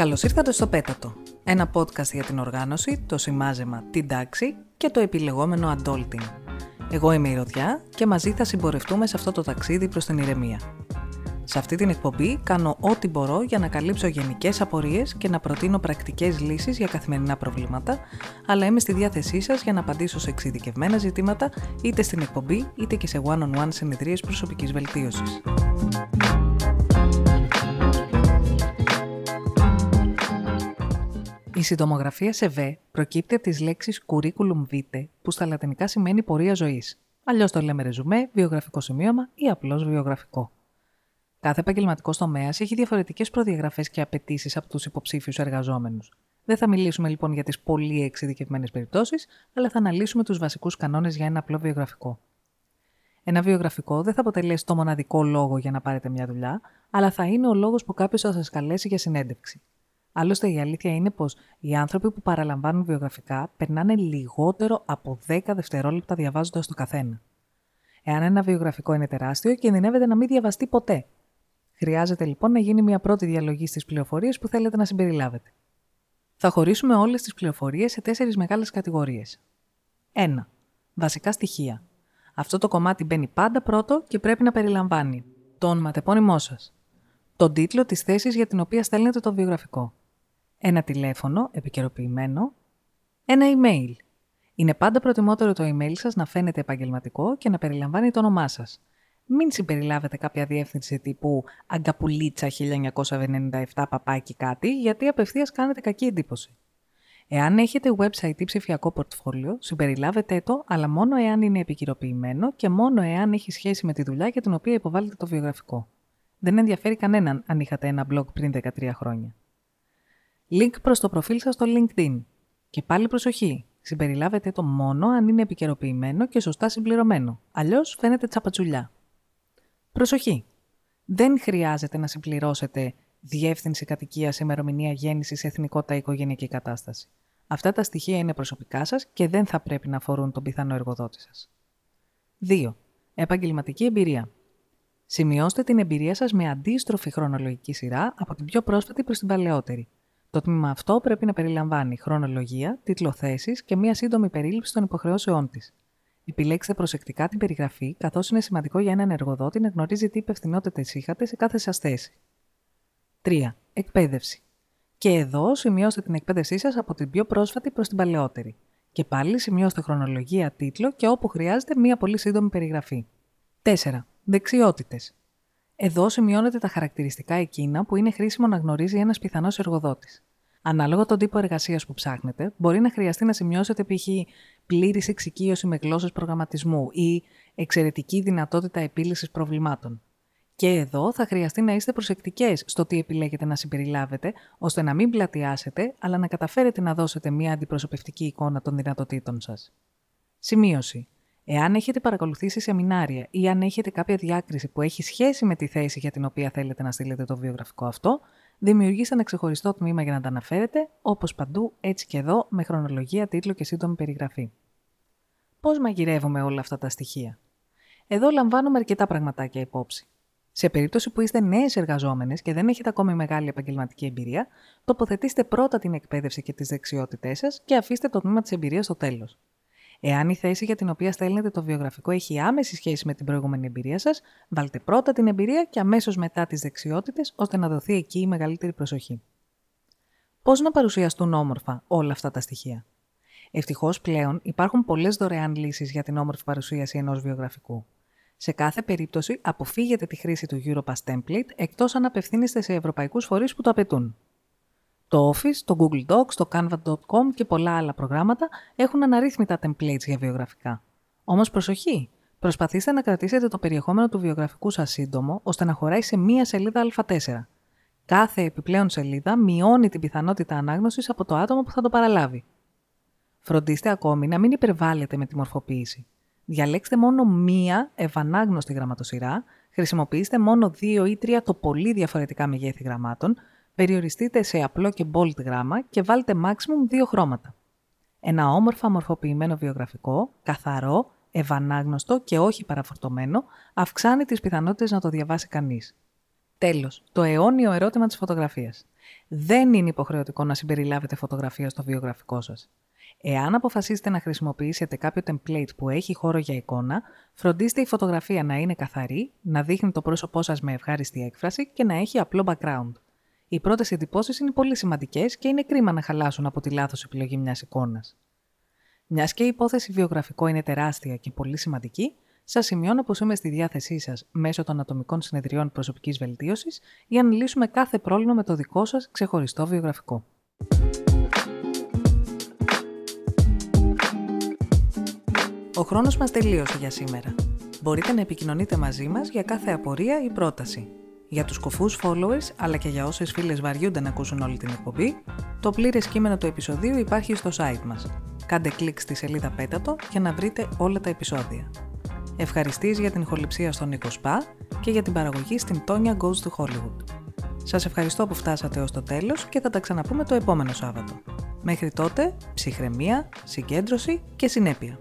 Καλώς ήρθατε στο Πέτατο, ένα podcast για την οργάνωση, το σημάζεμα, την τάξη και το επιλεγόμενο adulting. Εγώ είμαι η Ρωδιά και μαζί θα συμπορευτούμε σε αυτό το ταξίδι προς την ηρεμία. Σε αυτή την εκπομπή κάνω ό,τι μπορώ για να καλύψω γενικές απορίες και να προτείνω πρακτικές λύσεις για καθημερινά προβλήματα, αλλά είμαι στη διάθεσή σας για να απαντήσω σε εξειδικευμένα ζητήματα είτε στην εκπομπή είτε και σε one-on-one συνεδρίες προσωπικής βελτίωσης. Η συντομογραφία σε ΒΕ προκύπτει από τις λέξεις curriculum vitae, που στα λατινικά σημαίνει πορεία ζωής. Αλλιώς το λέμε ρεζουμέ, βιογραφικό σημείωμα ή απλώς βιογραφικό. Κάθε επαγγελματικό τομέας έχει διαφορετικές προδιαγραφές και απαιτήσεις από τους υποψήφιους εργαζόμενους. Δεν θα μιλήσουμε λοιπόν για τις πολύ εξειδικευμένες περιπτώσεις, αλλά θα αναλύσουμε τους βασικούς κανόνες για ένα απλό βιογραφικό. Ένα βιογραφικό δεν θα αποτελέσει το μοναδικό λόγο για να πάρετε μια δουλειά, αλλά θα είναι ο λόγος που κάποιος θα σας καλέσει για συνέντευξη. Άλλωστε, η αλήθεια είναι πως οι άνθρωποι που παραλαμβάνουν βιογραφικά περνάνε λιγότερο από 10 δευτερόλεπτα διαβάζοντας το καθένα. Εάν ένα βιογραφικό είναι τεράστιο, κινδυνεύεται να μην διαβαστεί ποτέ. Χρειάζεται λοιπόν να γίνει μια πρώτη διαλογή στις πληροφορίες που θέλετε να συμπεριλάβετε. Θα χωρίσουμε όλες τις πληροφορίες σε τέσσερις μεγάλες κατηγορίες. 1. Βασικά στοιχεία. Αυτό το κομμάτι μπαίνει πάντα πρώτο και πρέπει να περιλαμβάνει το ονοματεπώνυμό σας, τον τίτλο της θέσης για την οποία στέλνετε το βιογραφικό, ένα τηλέφωνο επικαιροποιημένο, ένα email. Είναι πάντα προτιμότερο το email σας να φαίνεται επαγγελματικό και να περιλαμβάνει το όνομά σας. Μην συμπεριλάβετε κάποια διεύθυνση τύπου αγκαπουλίτσα 1997 παπάκι κάτι, γιατί απευθείας κάνετε κακή εντύπωση. Εάν έχετε website ή ψηφιακό πορτφόλιο, συμπεριλάβετε το, αλλά μόνο εάν είναι επικυροποιημένο και μόνο εάν έχει σχέση με τη δουλειά για την οποία υποβάλλετε το βιογραφικό. Δεν ενδιαφέρει κανέναν αν είχατε ένα blog πριν 13 χρόνια. Link προς το προφίλ σας στο LinkedIn. Και πάλι προσοχή, συμπεριλάβετε το μόνο αν είναι επικαιροποιημένο και σωστά συμπληρωμένο. Αλλιώς φαίνεται τσαπατσουλιά. Προσοχή! Δεν χρειάζεται να συμπληρώσετε διεύθυνση κατοικίας, ημερομηνία γέννησης, εθνικότητα, οικογενειακή κατάσταση. Αυτά τα στοιχεία είναι προσωπικά σας και δεν θα πρέπει να αφορούν τον πιθανό εργοδότη σας. 2. Επαγγελματική εμπειρία. Σημειώστε την εμπειρία σας με αντίστροφη χρονολογική σειρά από την πιο πρόσφατη προς την παλαιότερη. Το τμήμα αυτό πρέπει να περιλαμβάνει χρονολογία, τίτλο θέσης και μία σύντομη περίληψη των υποχρεώσεών της. Επιλέξτε προσεκτικά την περιγραφή, καθώς είναι σημαντικό για έναν εργοδότη να γνωρίζει τι υπευθυνότητες είχατε σε κάθε σας θέση. 3. Εκπαίδευση. Και εδώ σημειώστε την εκπαίδευσή σας από την πιο πρόσφατη προς την παλαιότερη. Και πάλι σημειώστε χρονολογία, τίτλο και όπου χρειάζεται μία πολύ σύντομη περιγραφή. 4. Δεξιότητες. Εδώ σημειώνεται τα χαρακτηριστικά εκείνα που είναι χρήσιμο να γνωρίζει ένας πιθανός εργοδότης. Ανάλογα τον τύπο εργασίας που ψάχνετε, μπορεί να χρειαστεί να σημειώσετε π.χ. πλήρης εξοικείωση με γλώσσες προγραμματισμού ή εξαιρετική δυνατότητα επίλυσης προβλημάτων. Και εδώ θα χρειαστεί να είστε προσεκτικές στο τι επιλέγετε να συμπεριλάβετε, ώστε να μην πλατιάσετε, αλλά να καταφέρετε να δώσετε μια αντιπροσωπευτική εικόνα των δυνατοτήτων σας. Σημείωση. Εάν έχετε παρακολουθήσει σεμινάρια ή αν έχετε κάποια διάκριση που έχει σχέση με τη θέση για την οποία θέλετε να στείλετε το βιογραφικό αυτό, δημιουργήστε ένα ξεχωριστό τμήμα για να τα αναφέρετε, όπως παντού, έτσι και εδώ, με χρονολογία, τίτλο και σύντομη περιγραφή. Πώς μαγειρεύουμε όλα αυτά τα στοιχεία; Εδώ λαμβάνουμε αρκετά πραγματάκια υπόψη. Σε περίπτωση που είστε νέες εργαζόμενες και δεν έχετε ακόμη μεγάλη επαγγελματική εμπειρία, τοποθετήστε πρώτα την εκπαίδευση και τις δεξιότητές σας και αφήστε το τμήμα της εμπειρίας στο τέλος. Εάν η θέση για την οποία στέλνετε το βιογραφικό έχει άμεση σχέση με την προηγούμενη εμπειρία σας, βάλτε πρώτα την εμπειρία και αμέσως μετά τις δεξιότητες, ώστε να δοθεί εκεί η μεγαλύτερη προσοχή. Πώς να παρουσιαστούν όμορφα όλα αυτά τα στοιχεία; Ευτυχώς πλέον υπάρχουν πολλές δωρεάν λύσεις για την όμορφη παρουσίαση ενός βιογραφικού. Σε κάθε περίπτωση, αποφύγετε τη χρήση του Europass Template εκτός αν απευθύνεστε σε ευρωπαϊκούς φορείς που το απαιτούν. Το Office, το Google Docs, το Canva.com και πολλά άλλα προγράμματα έχουν αναρρύθμιτα templates για βιογραφικά. Όμως προσοχή! Προσπαθήστε να κρατήσετε το περιεχόμενο του βιογραφικού σας σύντομο, ώστε να χωράει σε μία σελίδα Α4. Κάθε επιπλέον σελίδα μειώνει την πιθανότητα ανάγνωσης από το άτομο που θα το παραλάβει. Φροντίστε ακόμη να μην υπερβάλλετε με τη μορφοποίηση. Διαλέξτε μόνο μία ευανάγνωστη γραμματοσυρά, χρησιμοποιήστε μόνο δύο ή τρία το πολύ διαφορετικά μεγέθη γραμμάτων, περιοριστείτε σε απλό και bold γράμμα και βάλτε maximum δύο χρώματα. Ένα όμορφα μορφοποιημένο βιογραφικό, καθαρό, ευανάγνωστο και όχι παραφορτωμένο, αυξάνει τις πιθανότητες να το διαβάσει κανείς. Τέλος, το αιώνιο ερώτημα της φωτογραφίας. Δεν είναι υποχρεωτικό να συμπεριλάβετε φωτογραφία στο βιογραφικό σας. Εάν αποφασίσετε να χρησιμοποιήσετε κάποιο template που έχει χώρο για εικόνα, φροντίστε η φωτογραφία να είναι καθαρή, να δείχνει το πρόσωπό σας με ευχάριστη έκφραση και να έχει απλό background. Οι πρώτες εντυπώσεις είναι πολύ σημαντικές και είναι κρίμα να χαλάσουν από τη λάθος επιλογή μιας εικόνας. Μιας και η υπόθεση βιογραφικό είναι τεράστια και πολύ σημαντική, σας σημειώνω πως είμαι στη διάθεσή σας μέσω των ατομικών συνεδριών προσωπικής βελτίωσης για να λύσουμε κάθε πρόβλημα με το δικό σας ξεχωριστό βιογραφικό. Ο χρόνος μας τελείωσε για σήμερα. Μπορείτε να επικοινωνείτε μαζί μας για κάθε απορία ή πρόταση. Για τους κοφούς followers, αλλά και για όσες φίλες βαριούνται να ακούσουν όλη την εκπομπή, το πλήρες κείμενο του επεισοδίου υπάρχει στο site μας. Κάντε κλικ στη σελίδα Πέτατο για να βρείτε όλα τα επεισόδια. Ευχαριστείς για την ηχοληψία στον Νίκο Σπα και για την παραγωγή στην Tonya Goes to Hollywood. Σας ευχαριστώ που φτάσατε ως το τέλος και θα τα ξαναπούμε το επόμενο Σάββατο. Μέχρι τότε, ψυχραιμία, συγκέντρωση και συνέπεια.